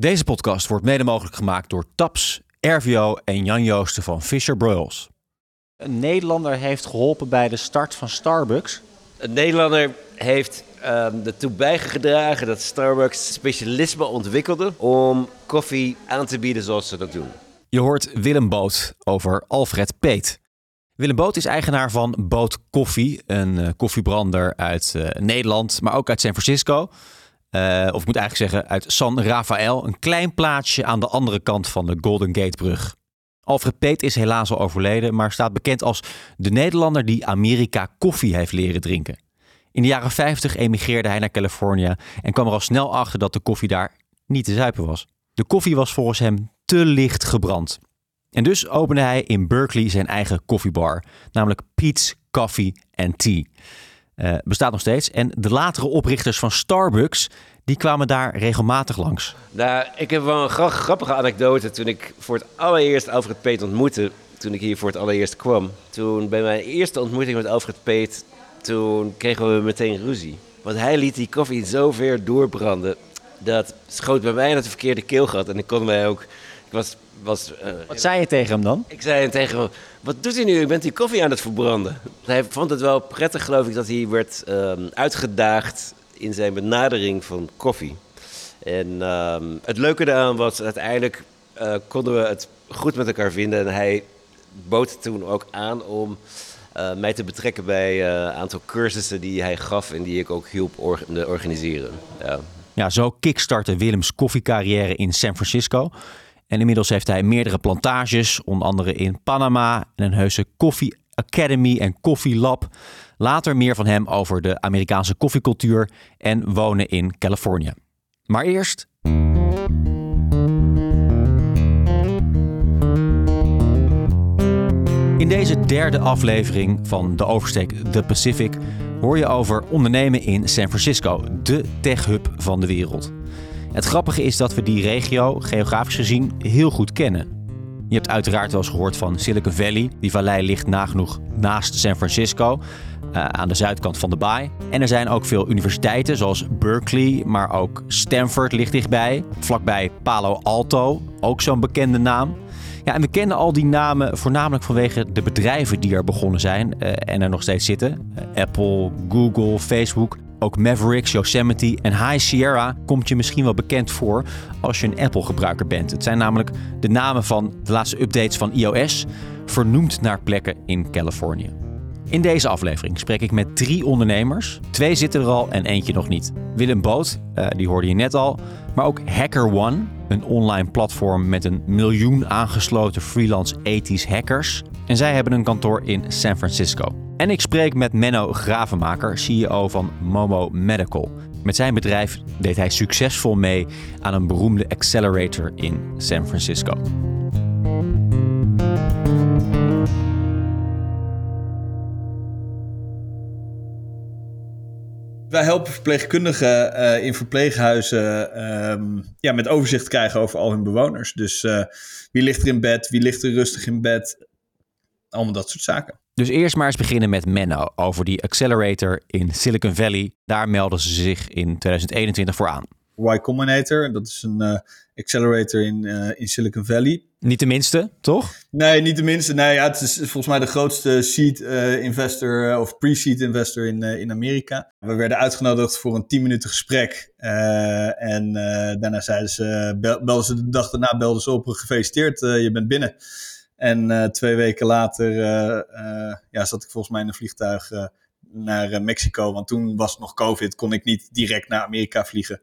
Deze podcast wordt mede mogelijk gemaakt door Taps, RVO en Jan Joosten van Fisher Broyles. Een Nederlander heeft geholpen bij de start van Starbucks. Een Nederlander heeft uh, ertoe bijgedragen dat Starbucks specialisme ontwikkelde om koffie aan te bieden zoals ze dat doen. Je hoort Willem Boot over Alfred Peet. Willem Boot is eigenaar van Boot Koffie, een uh, koffiebrander uit uh, Nederland, maar ook uit San Francisco. Uh, of ik moet eigenlijk zeggen uit San Rafael, een klein plaatsje aan de andere kant van de Golden Gate brug. Alfred Peet is helaas al overleden, maar staat bekend als de Nederlander die Amerika koffie heeft leren drinken. In de jaren 50 emigreerde hij naar Californië en kwam er al snel achter dat de koffie daar niet te zuipen was. De koffie was volgens hem te licht gebrand. En dus opende hij in Berkeley zijn eigen koffiebar, namelijk Pete's Coffee and Tea. Uh, bestaat nog steeds. En de latere oprichters van Starbucks, die kwamen daar regelmatig langs. Nou, ik heb wel een grappige anekdote. Toen ik voor het allereerst Alfred Peet ontmoette, toen ik hier voor het allereerst kwam. Toen bij mijn eerste ontmoeting met Alfred Peet, toen kregen we meteen ruzie. Want hij liet die koffie zo ver doorbranden, dat schoot bij mij naar het verkeerde keelgat. En ik kon mij ook... Ik was was, uh, wat zei je tegen hem dan? Ik zei tegen hem, wat doet hij nu? Ik ben die koffie aan het verbranden. Hij vond het wel prettig, geloof ik, dat hij werd um, uitgedaagd in zijn benadering van koffie. En um, het leuke daaraan was, uiteindelijk uh, konden we het goed met elkaar vinden. En hij bood toen ook aan om uh, mij te betrekken bij een aantal cursussen die hij gaf en die ik ook hielp or organiseren. Ja. ja, zo kickstartte Willems koffiecarrière in San Francisco. En inmiddels heeft hij meerdere plantages, onder andere in Panama en een heuse Coffee Academy en Coffee Lab. Later meer van hem over de Amerikaanse koffiecultuur en wonen in Californië. Maar eerst. In deze derde aflevering van de oversteek The Pacific hoor je over ondernemen in San Francisco, de tech-hub van de wereld. Het grappige is dat we die regio geografisch gezien heel goed kennen. Je hebt uiteraard wel eens gehoord van Silicon Valley. Die vallei ligt nagenoeg naast San Francisco, uh, aan de zuidkant van de baai. En er zijn ook veel universiteiten, zoals Berkeley, maar ook Stanford ligt dichtbij. Vlakbij Palo Alto, ook zo'n bekende naam. Ja, en we kennen al die namen voornamelijk vanwege de bedrijven die er begonnen zijn uh, en er nog steeds zitten. Uh, Apple, Google, Facebook. Ook Mavericks, Yosemite en High Sierra komt je misschien wel bekend voor als je een Apple-gebruiker bent. Het zijn namelijk de namen van de laatste updates van iOS, vernoemd naar plekken in Californië. In deze aflevering spreek ik met drie ondernemers. Twee zitten er al en eentje nog niet. Willem Boot, uh, die hoorde je net al, maar ook HackerOne, een online platform met een miljoen aangesloten freelance ethisch hackers. En zij hebben een kantoor in San Francisco. En ik spreek met Menno Gravenmaker, CEO van Momo Medical. Met zijn bedrijf deed hij succesvol mee aan een beroemde accelerator in San Francisco. Wij helpen verpleegkundigen uh, in verpleeghuizen um, ja, met overzicht krijgen over al hun bewoners. Dus uh, wie ligt er in bed, wie ligt er rustig in bed, allemaal dat soort zaken. Dus eerst maar eens beginnen met Menno over die accelerator in Silicon Valley. Daar melden ze zich in 2021 voor aan. Y Combinator, dat is een uh, accelerator in, uh, in Silicon Valley. Niet de minste, toch? Nee, niet de minste. Nee, ja, het is volgens mij de grootste seed uh, investor of pre-seed investor in, in Amerika. We werden uitgenodigd voor een 10 minuten gesprek. en daarna zeiden ze, belden ze de dag daarna belden ze op, gefeliciteerd, je bent binnen. En uh, twee weken later uh, uh, ja, zat ik volgens mij in een vliegtuig naar Mexico. Want toen was het nog COVID, kon ik niet direct naar Amerika vliegen.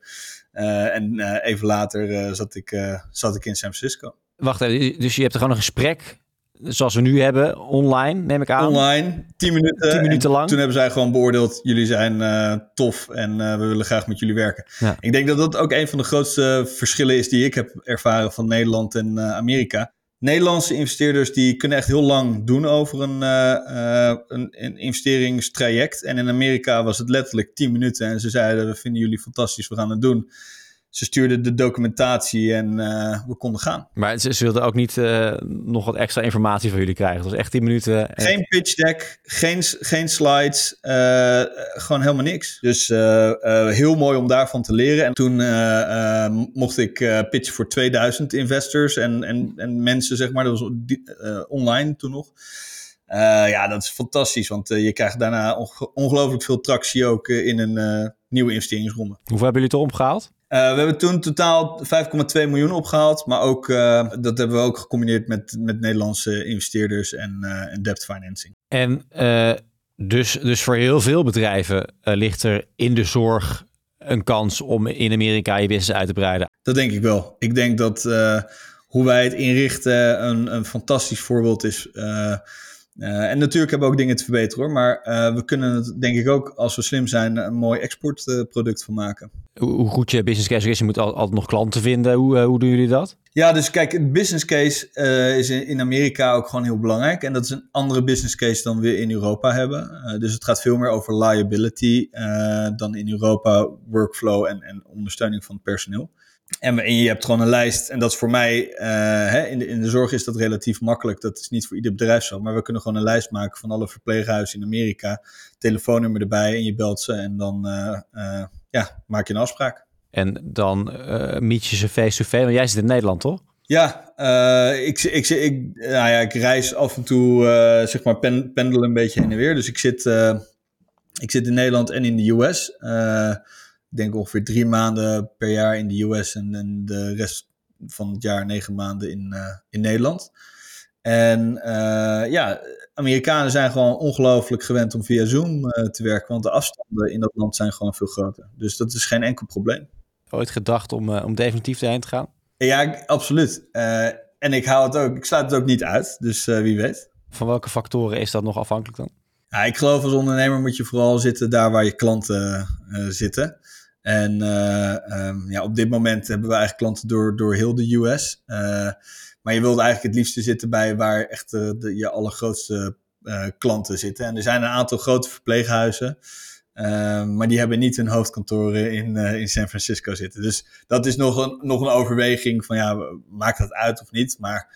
en even later zat, ik, zat ik in San Francisco. Wacht even, dus je hebt er gewoon een gesprek zoals we nu hebben, online, neem ik aan. Online, tien minuten. Tien minuten lang. Toen hebben zij gewoon beoordeeld, jullie zijn uh, tof en uh, we willen graag met jullie werken. Ja. Ik denk dat dat ook een van de grootste verschillen is die ik heb ervaren van Nederland en uh, Amerika. Nederlandse investeerders die kunnen echt heel lang doen over een, uh, een, een, investeringstraject. En in Amerika was het letterlijk 10 minuten en ze zeiden: We vinden jullie fantastisch, we gaan het doen. Ze stuurden de documentatie en we konden gaan. Maar ze, ze wilden ook niet nog wat extra informatie van jullie krijgen. Het was echt 10 minuten. Geen pitch deck, geen, geen slides, gewoon helemaal niks. Dus heel mooi om daarvan te leren. En toen mocht ik pitchen voor 2000 investors en, en, en mensen, zeg maar. Dat was online toen nog. Ja, dat is fantastisch, want je krijgt daarna ongelooflijk veel tractie ook in een nieuwe investeringsronde. Hoeveel hebben jullie toch opgehaald? We hebben toen totaal 5,2 miljoen opgehaald, maar ook, dat hebben we ook gecombineerd met, met Nederlandse investeerders en, en debt financing. En dus, dus voor heel veel bedrijven ligt er in de zorg een kans om in Amerika je business uit te breiden? Dat denk ik wel. Ik denk dat hoe wij het inrichten een, een fantastisch voorbeeld is uh, en natuurlijk hebben we ook dingen te verbeteren hoor. Maar uh, we kunnen het denk ik ook, als we slim zijn, een mooi exportproduct van maken. Hoe goed je business case is, je moet altijd nog klanten vinden. Hoe, uh, hoe doen jullie dat? Ja, dus kijk, het business case is in Amerika ook gewoon heel belangrijk. En dat is een andere business case dan we in Europa hebben. dus het gaat veel meer over liability dan in Europa workflow en, en ondersteuning van het personeel. En, je hebt gewoon een lijst. En dat is voor mij, uh, hè, in, de, in de zorg is dat relatief makkelijk. Dat is niet voor ieder bedrijf zo. Maar we kunnen gewoon een lijst maken van alle verpleeghuizen in Amerika. Telefoonnummer erbij en je belt ze. En dan uh, uh, ja, maak je een afspraak. En dan meet je ze face-to-face. Want jij zit in Nederland, toch? Ja, ik, ik, ik, nou ja, ik reis af en toe, zeg maar, pen, pendelen een beetje heen en weer. Dus ik zit, ik zit in Nederland en in de US denk ongeveer drie maanden per jaar in de US en, en de rest van het jaar negen maanden in, uh, in Nederland. En uh, ja, Amerikanen zijn gewoon ongelooflijk gewend om via Zoom uh, te werken, want de afstanden in dat land zijn gewoon veel groter. Dus dat is geen enkel probleem. Ooit gedacht om, om definitief erheen te gaan? Ja, absoluut. en ik hou het ook, ik sluit het ook niet uit, dus wie weet. Van welke factoren is dat nog afhankelijk dan? Ja, ik geloof als ondernemer moet je vooral zitten daar waar je klanten zitten. En uh, um, ja, op dit moment hebben we eigenlijk klanten door, door heel de US. Uh, maar je wilt eigenlijk het liefste zitten bij waar echt de, de je allergrootste uh, klanten zitten. En er zijn een aantal grote verpleeghuizen. maar die hebben niet hun hoofdkantoren in, in San Francisco zitten. Dus dat is nog een, nog een overweging van ja, maakt dat uit of niet? Maar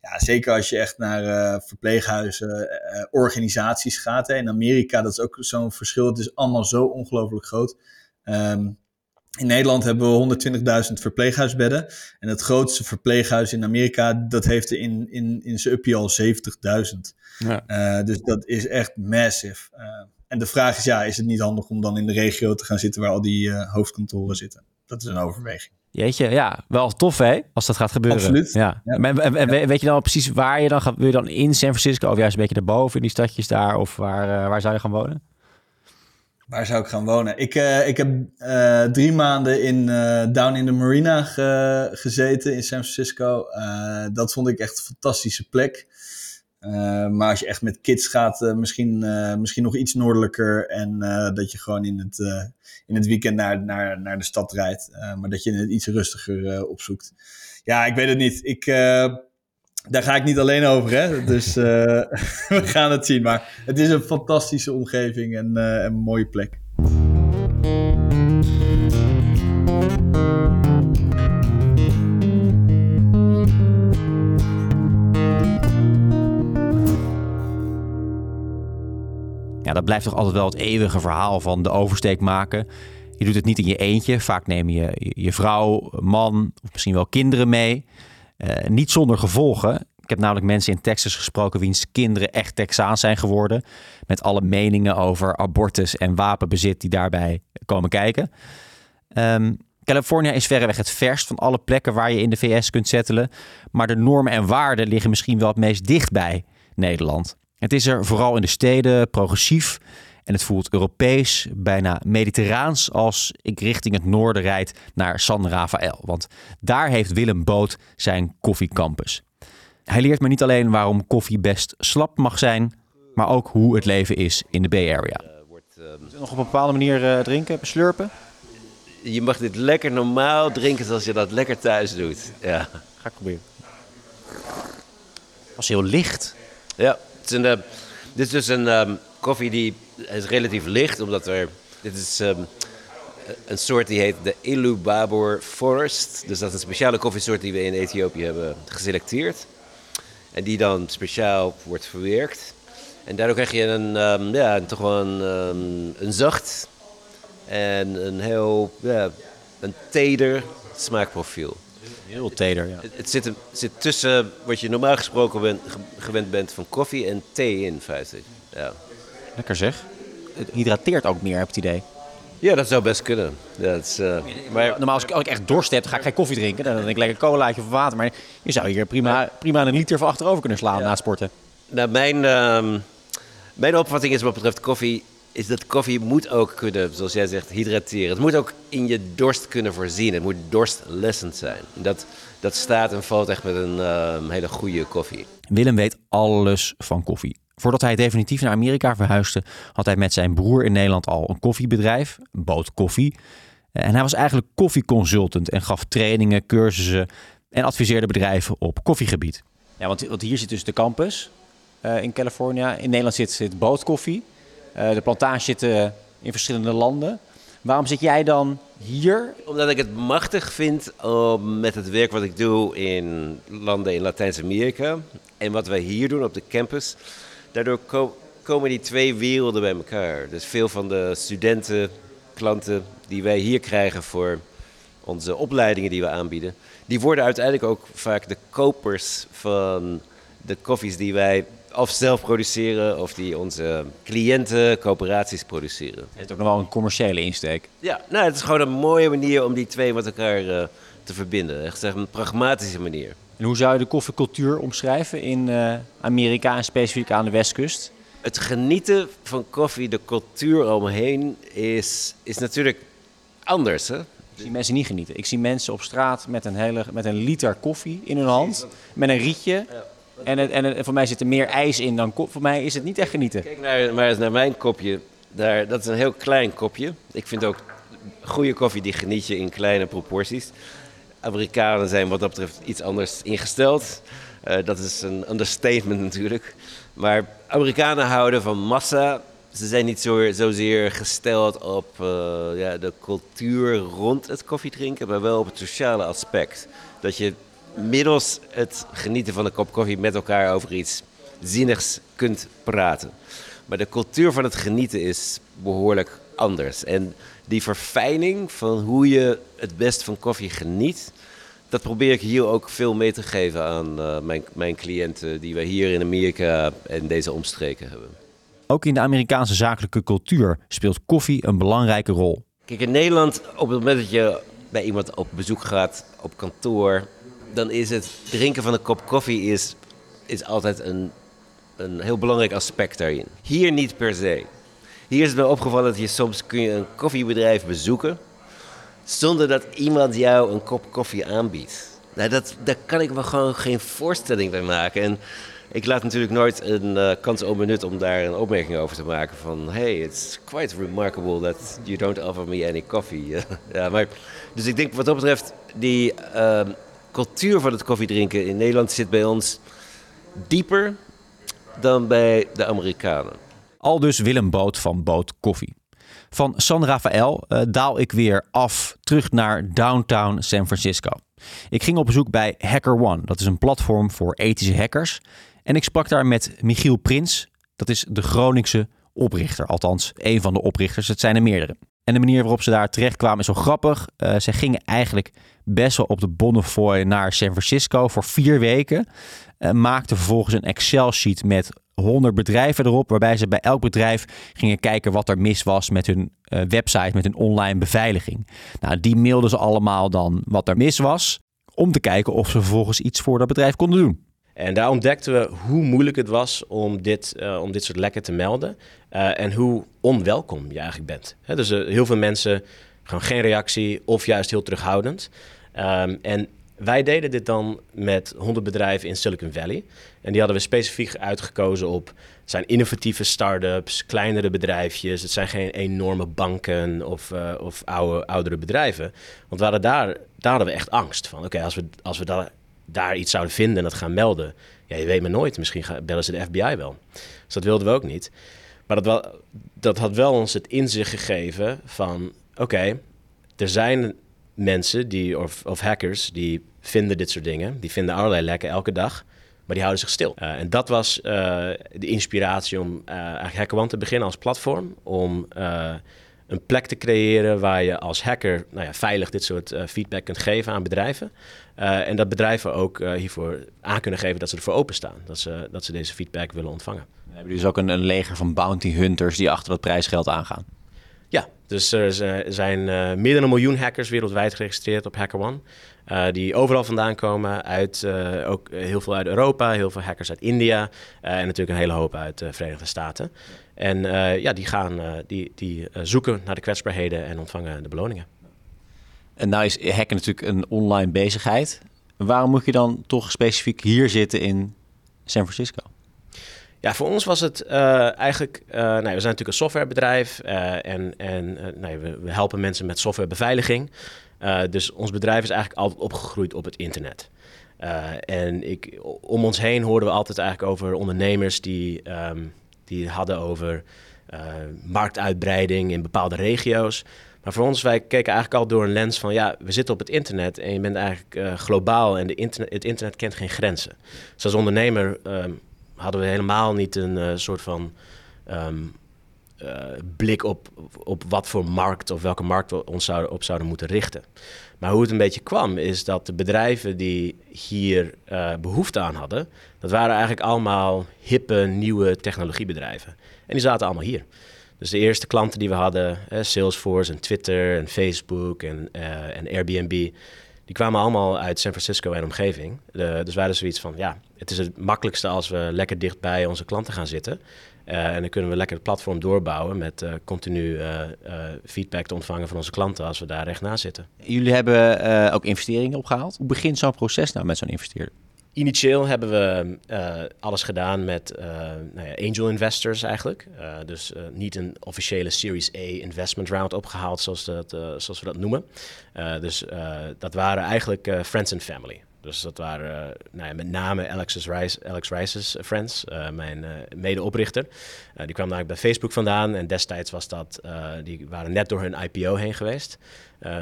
ja, zeker als je echt naar verpleeghuizen, organisaties gaat. In Amerika, dat is ook zo'n verschil. Het is allemaal zo ongelooflijk groot. Um, in Nederland hebben we 120.000 verpleeghuisbedden. En het grootste verpleeghuis in Amerika, dat heeft er in, in, in zijn uppie al 70.000. Ja. Uh, dus dat is echt massive. Uh, en de vraag is, ja, is het niet handig om dan in de regio te gaan zitten waar al die uh, hoofdkantoren zitten? Dat is een overweging. Jeetje, ja, wel tof hè, als dat gaat gebeuren. Absoluut. Ja. ja. En, weet je dan precies waar je dan gaat? Wil je dan in San Francisco of juist een beetje daarboven in die stadjes daar? Of waar, waar zou je gaan wonen? Waar zou ik gaan wonen? Ik, uh, ik heb uh, drie maanden in uh, Down in the Marina ge, gezeten in San Francisco. dat vond ik echt een fantastische plek. maar als je echt met kids gaat, misschien, misschien nog iets noordelijker. En dat je gewoon in het, in het weekend naar, naar, naar de stad rijdt. maar dat je het iets rustiger opzoekt. Ja, ik weet het niet. Ik daar ga ik niet alleen over, hè? Dus uh, we gaan het zien. Maar het is een fantastische omgeving en uh, een mooie plek. Ja, dat blijft toch altijd wel het eeuwige verhaal van de oversteek maken. Je doet het niet in je eentje. Vaak neem je je vrouw, man of misschien wel kinderen mee. Uh, niet zonder gevolgen. Ik heb namelijk mensen in Texas gesproken wiens kinderen echt Texaans zijn geworden. Met alle meningen over abortus en wapenbezit die daarbij komen kijken. Um, Californië is verreweg het verst van alle plekken waar je in de VS kunt settelen. Maar de normen en waarden liggen misschien wel het meest dicht bij Nederland. Het is er vooral in de steden progressief en het voelt Europees, bijna mediterraans als ik richting het noorden rijd naar San Rafael. Want daar heeft Willem Boot zijn koffiecampus. Hij leert me niet alleen waarom koffie best slap mag zijn, maar ook hoe het leven is in de Bay Area. Uh, nog op een bepaalde manier uh, drinken, slurpen? Je mag dit lekker normaal drinken zoals je dat lekker thuis doet. Ja. Ga ik proberen. Was heel licht. Ja, het is een, uh, dit is dus een um, koffie die is relatief licht, omdat er. Dit is um, een soort die heet de Illubabor Forest. Dus dat is een speciale koffiesoort die we in Ethiopië hebben geselecteerd. En die dan speciaal wordt verwerkt. En daardoor krijg je een, um, ja, toch wel een, um, een zacht en een heel ja, een teder smaakprofiel. Heel teder, ja. Het, het zit, zit tussen wat je normaal gesproken ben- gewend bent van koffie en thee in feite. Ja. Lekker zeg. Het hydrateert ook meer, heb het idee. ja, dat zou best kunnen. Dat is, eh, maar Normaal als ik, als ik echt dorst heb, ga ik geen koffie drinken. Dan drink ik lekker colaatje of water. Maar je zou hier prima, prima een liter voor achterover kunnen slaan na het sporten. Nou, mijn, ehm, mijn opvatting is wat betreft koffie, is dat koffie moet ook kunnen, zoals jij zegt, hydrateren. Het moet ook in je dorst kunnen voorzien. Het moet dorstlessend zijn. Dat, dat staat en valt echt met een ehm, hele goede koffie. Willem weet alles van koffie. Voordat hij definitief naar Amerika verhuisde, had hij met zijn broer in Nederland al een koffiebedrijf, Boot Koffie. En hij was eigenlijk koffieconsultant en gaf trainingen, cursussen en adviseerde bedrijven op koffiegebied. Ja, want, want hier zit dus de campus eh, in California. In Nederland zit, zit Boot Koffie. Eh, de plantage zit eh, in verschillende landen. Waarom zit jij dan hier? Omdat ik het machtig vind om met het werk wat ik doe in landen in Latijns-Amerika en wat wij hier doen op de campus, daardoor ko- komen die twee werelden bij elkaar. Dus veel van de studenten, klanten die wij hier krijgen voor onze opleidingen die we aanbieden, die worden uiteindelijk ook vaak de kopers van de koffies die wij of zelf produceren of die onze cliënten, coöperaties produceren. Het heeft ook nog wel een commerciële insteek. Ja, nou, het is gewoon een mooie manier om die twee met elkaar eh, te verbinden. Echt zeg, een pragmatische manier. En hoe zou je de koffiecultuur omschrijven in eh, Amerika en specifiek aan de westkust? Het genieten van koffie, de cultuur omheen, is, is natuurlijk anders. Hè? Ik zie mensen niet genieten. Ik zie mensen op straat met een, hele, met een liter koffie in hun hand, met een rietje. En, het, en het- voor mij zit er meer ijs in dan koffie. Voor mij is het niet echt genieten. Kijk naar, maar eens naar mijn kopje. Daar, dat is een heel klein kopje. Ik vind ook goede koffie, die geniet je in kleine proporties. Amerikanen zijn wat dat betreft iets anders ingesteld. Eh, dat is een understatement natuurlijk. Maar Amerikanen houden van massa. Ze zijn niet zo, zozeer gesteld op eh, ja, de cultuur rond het koffiedrinken, maar wel op het sociale aspect. Dat je middels het genieten van een kop koffie met elkaar over iets zinnigs kunt praten. Maar de cultuur van het genieten is behoorlijk anders. En die verfijning van hoe je het best van koffie geniet, dat probeer ik hier ook veel mee te geven aan eh, mijn, mijn cliënten die wij hier in Amerika en deze omstreken hebben. Ook in de Amerikaanse zakelijke cultuur speelt koffie een belangrijke rol. Kijk, in Nederland, op het moment dat je bij iemand op bezoek gaat op kantoor, dan is het drinken van een kop koffie is, is altijd een, een heel belangrijk aspect daarin. Hier niet per se. Hier is het me opgevallen dat je soms kun je een koffiebedrijf bezoeken zonder dat iemand jou een kop koffie aanbiedt. Nou, dat, daar kan ik me gewoon geen voorstelling bij maken. En ik laat natuurlijk nooit een eh, kans onbenut om daar een opmerking over te maken van... Hey, it's quite remarkable that you don't offer me any coffee. ja, maar, dus ik denk wat dat betreft, die ehm, cultuur van het koffiedrinken in Nederland zit bij ons dieper dan bij de Amerikanen. Al dus Willem Boot van Boot Koffie. Van San Rafael eh, daal ik weer af terug naar downtown San Francisco. Ik ging op bezoek bij Hacker One. Dat is een platform voor ethische hackers. En ik sprak daar met Michiel Prins. Dat is de Groningse oprichter. Althans, één van de oprichters. Het zijn er meerdere. En de manier waarop ze daar terechtkwamen is zo grappig. Eh, ze gingen eigenlijk best wel op de Bonnefoy naar San Francisco voor vier weken. Eh, maakten vervolgens een Excel-sheet met 100 bedrijven erop, waarbij ze bij elk bedrijf gingen kijken wat er mis was met hun eh, website, met hun online beveiliging. Nou, die mailden ze allemaal dan wat er mis was, om te kijken of ze vervolgens iets voor dat bedrijf konden doen. En daar ontdekten we hoe moeilijk het was om dit, eh, om dit soort lekken te melden. en hoe onwelkom je eigenlijk bent. Dus heel veel mensen gewoon geen reactie of juist heel terughoudend. Ehm, en wij deden dit dan met 100 bedrijven in Silicon Valley. En die hadden we specifiek uitgekozen op... zijn innovatieve start-ups, kleinere bedrijfjes. Het zijn geen enorme banken of, eh, of oude, oudere bedrijven. Want we hadden daar, daar hadden we echt angst van. Oké, als we, als we daar, daar iets zouden vinden en dat gaan melden... ja, je weet maar nooit. Misschien gaan, bellen ze de FBI wel. Dus dat wilden we ook niet. Maar dat, wel, dat had wel ons het inzicht gegeven van... oké, er zijn mensen die, of, of hackers die vinden dit soort dingen. Die vinden allerlei lekken elke dag. Maar die houden zich stil. Uh, en dat was uh, de inspiratie om uh, eigenlijk HackerOne te beginnen als platform. Om een plek te creëren waar je als hacker nou ja, veilig dit soort feedback kunt geven aan bedrijven. en dat bedrijven ook hiervoor aan kunnen geven dat ze ervoor openstaan. Dat ze, dat ze deze feedback willen ontvangen. We hebben dus ook een, een leger van bounty hunters die achter dat prijsgeld aangaan. Dus er zijn uh, meer dan een miljoen hackers wereldwijd geregistreerd op HackerOne. Uh, die overal vandaan komen, uit, ook heel veel uit Europa, heel veel hackers uit India en natuurlijk een hele hoop uit de Verenigde Staten. En ja, die, gaan, die, die zoeken naar de kwetsbaarheden en ontvangen de beloningen. En nou is hacken natuurlijk een online bezigheid. Waarom moet je dan toch specifiek hier zitten in San Francisco? Ja, voor ons was het uh, eigenlijk. Uh, we zijn natuurlijk een softwarebedrijf uh, en, en nou, we, we, helpen mensen met softwarebeveiliging. dus ons bedrijf is eigenlijk altijd opgegroeid op het internet. en ik, om ons heen hoorden we altijd eigenlijk over ondernemers die, um, die hadden over marktuitbreiding in bepaalde regio's. Maar voor ons, wij keken eigenlijk al door een lens van ja, we zitten op het internet en je bent eigenlijk globaal en de internet, het internet kent geen grenzen. Dus als ondernemer. Um, hadden we helemaal niet een uh, soort van um, uh, blik op, op wat voor markt of welke markt we ons zouden, op zouden moeten richten. Maar hoe het een beetje kwam, is dat de bedrijven die hier uh, behoefte aan hadden, dat waren eigenlijk allemaal hippe, nieuwe technologiebedrijven. En die zaten allemaal hier. Dus de eerste klanten die we hadden, Salesforce en Twitter en Facebook en, en Airbnb, die kwamen allemaal uit San Francisco en omgeving. dus wij hadden zoiets van, ja, het is het makkelijkste als we lekker dicht bij onze klanten gaan zitten. Uh, en dan kunnen we lekker het platform doorbouwen met uh, continu uh, feedback te ontvangen van onze klanten als we daar recht naast zitten. Jullie hebben ook investeringen opgehaald. Hoe begint zo'n proces nou met zo'n investeerder? Initieel hebben we alles gedaan met nou ja, angel investors eigenlijk. dus niet een officiële Series A investment round opgehaald zoals, dat, zoals we dat noemen. dus dat waren eigenlijk friends and family. Dus dat waren uh, nou ja, met name Alex's Rice, Alex Rice's friends, uh, mijn medeoprichter. die kwam eigenlijk bij Facebook vandaan en destijds was dat, die waren net door hun IPO heen geweest.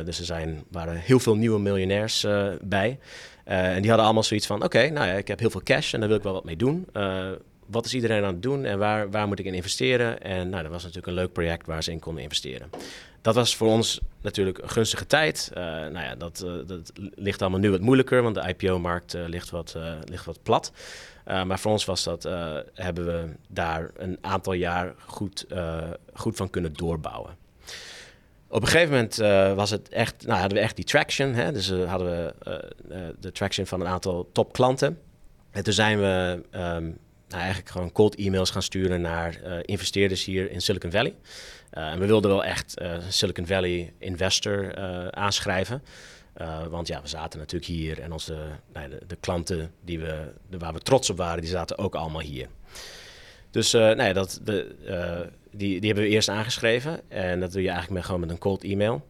dus er zijn, waren heel veel nieuwe miljonairs bij. en die hadden allemaal zoiets van, oké, nou ja, ik heb heel veel cash en daar wil ik wel wat mee doen wat is iedereen aan het doen en waar, waar moet ik in investeren? En nou, dat was natuurlijk een leuk project waar ze in konden investeren. Dat was voor ons natuurlijk een gunstige tijd. Uh, nou ja, dat, uh, dat ligt allemaal nu wat moeilijker, want de IPO-markt uh, ligt, wat, ligt wat plat. maar voor ons was dat, hebben we daar een aantal jaar goed, goed van kunnen doorbouwen. Op een gegeven moment was het echt, nou, hadden we echt die traction. Hè? Dus hadden we de traction van een aantal top klanten. En toen zijn we um, nou, eigenlijk gewoon cold e-mails gaan sturen naar uh, investeerders hier in Silicon Valley. Uh, en we wilden wel echt uh, Silicon Valley investor aanschrijven. want ja, we zaten natuurlijk hier en onze, nou, de, de, klanten die we, de, waar we trots op waren, die zaten ook allemaal hier. Dus nou dat, de, die, die hebben we eerst aangeschreven. En dat doe je eigenlijk met, gewoon met een cold e-mail.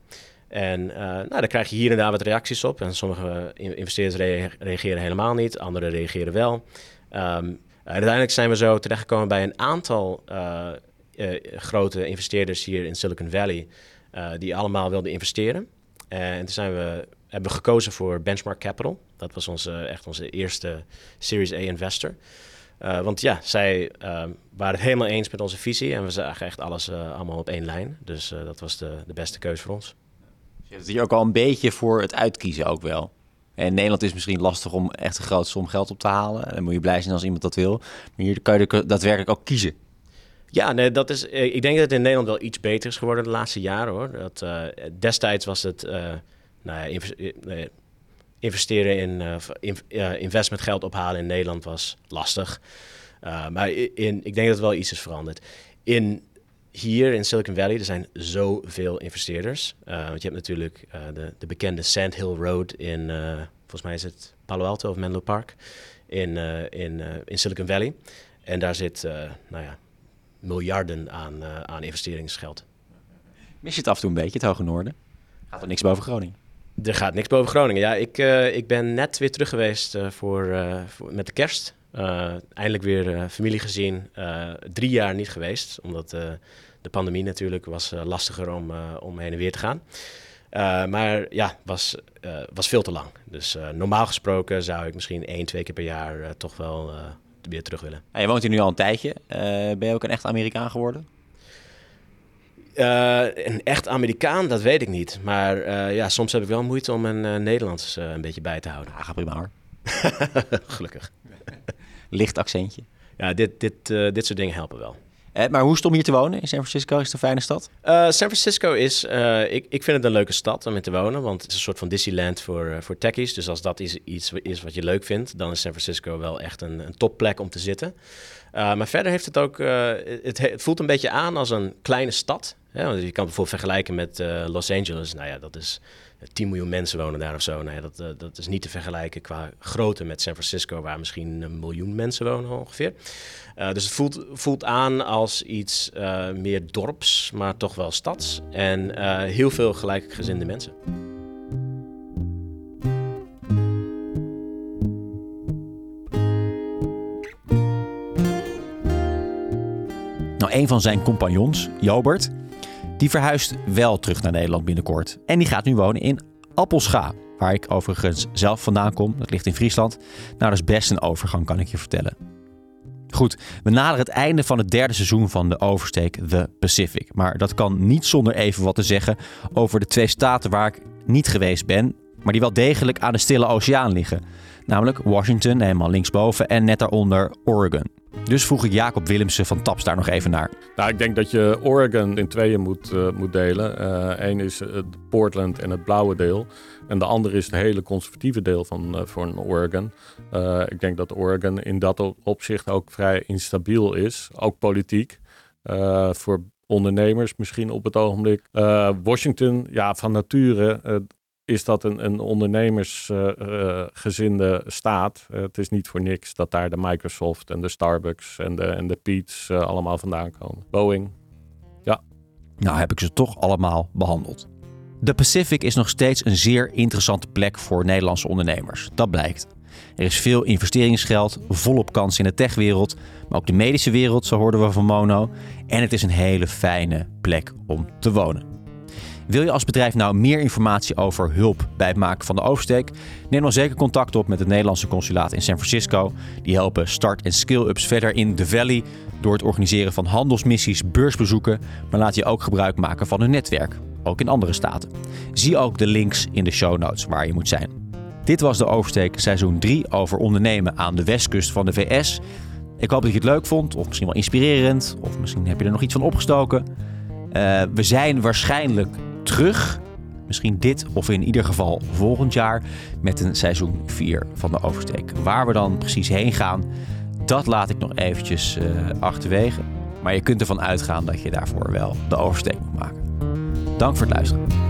En nou, daar krijg je hier en daar wat reacties op. En sommige investeerders reageren helemaal niet, anderen reageren wel. Um, uiteindelijk zijn we zo terechtgekomen bij een aantal uh, uh, grote investeerders hier in Silicon Valley, uh, die allemaal wilden investeren. en toen zijn we, hebben we gekozen voor Benchmark Capital. Dat was onze, echt onze eerste Series A investor. want ja, zij waren het helemaal eens met onze visie en we zagen echt alles allemaal op één lijn. Dus dat was de, de beste keuze voor ons. Je hebt hier ook al een beetje voor het uitkiezen ook wel. In Nederland is misschien lastig om echt een grote som geld op te halen. Dan moet je blij zijn als iemand dat wil. Maar hier kan je daadwerkelijk ook kiezen. Ja, nee, dat is, eh, ik denk dat het in Nederland wel iets beter is geworden de laatste jaren hoor. Dat, uh, destijds was het uh, nou ja, investeren in, uh, investmentgeld ophalen in Nederland was lastig. maar in, ik denk dat het wel iets is veranderd. In hier in Silicon Valley, er zijn zoveel investeerders. Uh, want je hebt natuurlijk uh, de, de, bekende Sand Hill Road in, uh, volgens mij is het Palo Alto of Menlo Park, in, in, in Silicon Valley. En daar zit, nou ja, miljarden aan, aan investeringsgeld. Mis je het af en toe een beetje, het Hoge Noorden? Gaat er niks boven Groningen? Er gaat niks boven Groningen. Ja, ik, ik ben net weer terug geweest voor, voor, met de kerst. Uh, eindelijk weer uh, familie gezien. Uh, drie jaar niet geweest, omdat de pandemie natuurlijk was lastiger om, om heen en weer te gaan. maar ja, was, was veel te lang. Dus normaal gesproken zou ik misschien één, twee keer per jaar toch wel weer terug willen. je woont hier nu al een tijdje. ben je ook een echt Amerikaan geworden? een echt Amerikaan, dat weet ik niet. Maar ja, soms heb ik wel moeite om mijn Nederlands een beetje bij te houden. Ja, ga prima hoor. Gelukkig. Licht accentje. Ja, dit, dit, dit soort dingen helpen wel. Eh, maar hoe is het om hier te wonen in San Francisco? Is het een fijne stad? Uh, San Francisco is, uh, ik, ik vind het een leuke stad om in te wonen, want het is een soort van Disneyland voor, voor techies. Dus als dat is, iets is wat je leuk vindt, dan is San Francisco wel echt een, een topplek om te zitten. maar verder heeft het ook, het, het, voelt een beetje aan als een kleine stad. Ja, je kan bijvoorbeeld vergelijken met Los Angeles. Nou ja, dat is 10 miljoen mensen wonen daar of zo. Nou ja, dat, dat is niet te vergelijken qua grootte met San Francisco, waar misschien een miljoen mensen wonen ongeveer. Dus het voelt, voelt aan als iets meer dorps, maar toch wel stads. En heel veel gelijkgezinde mensen. Nou, een van zijn compagnons, Jobert, die verhuist wel terug naar Nederland binnenkort. En die gaat nu wonen in Appelscha, waar ik overigens zelf vandaan kom. Dat ligt in Friesland. Nou, dat is best een overgang, kan ik je vertellen. Goed, we naderen het einde van het derde seizoen van de oversteek The Pacific. Maar dat kan niet zonder even wat te zeggen over de twee staten waar ik niet geweest ben, maar die wel degelijk aan de Stille Oceaan liggen. Namelijk Washington, helemaal linksboven, en net daaronder Oregon. Dus vroeg ik Jacob Willemsen van Taps daar nog even naar. Nou, ik denk dat je Oregon in tweeën moet, uh, moet delen. Eén uh, is het Portland en het blauwe deel. En de andere is het hele conservatieve deel van, uh, van Oregon. ik denk dat Oregon in dat opzicht ook vrij instabiel is, ook politiek. voor ondernemers misschien op het ogenblik. Washington, ja, van nature is dat een, een ondernemersgezinde staat. het is niet voor niks dat daar de Microsoft en de Starbucks en de, en de Peets uh, allemaal vandaan komen. Boeing, ja. Nou heb ik ze toch allemaal behandeld. De Pacific is nog steeds een zeer interessante plek voor Nederlandse ondernemers. Dat blijkt. Er is veel investeringsgeld, volop kans in de techwereld, maar ook de medische wereld, zo hoorden we van Mono. En het is een hele fijne plek om te wonen. Wil je als bedrijf nou meer informatie over hulp bij het maken van de oversteek? Neem dan zeker contact op met het Nederlandse consulaat in San Francisco. Die helpen start- en skill-ups verder in de Valley door het organiseren van handelsmissies, beursbezoeken, maar laat je ook gebruik maken van hun netwerk, ook in andere staten. Zie ook de links in de show notes waar je moet zijn. Dit was de oversteek seizoen 3 over ondernemen aan de westkust van de VS. Ik hoop dat je het leuk vond, of misschien wel inspirerend, of misschien heb je er nog iets van opgestoken. Uh, we zijn waarschijnlijk terug. Misschien dit of in ieder geval volgend jaar met een seizoen 4 van de oversteek. Waar we dan precies heen gaan, dat laat ik nog eventjes uh, achterwege. Maar je kunt ervan uitgaan dat je daarvoor wel de oversteek moet maken. Dank voor het luisteren.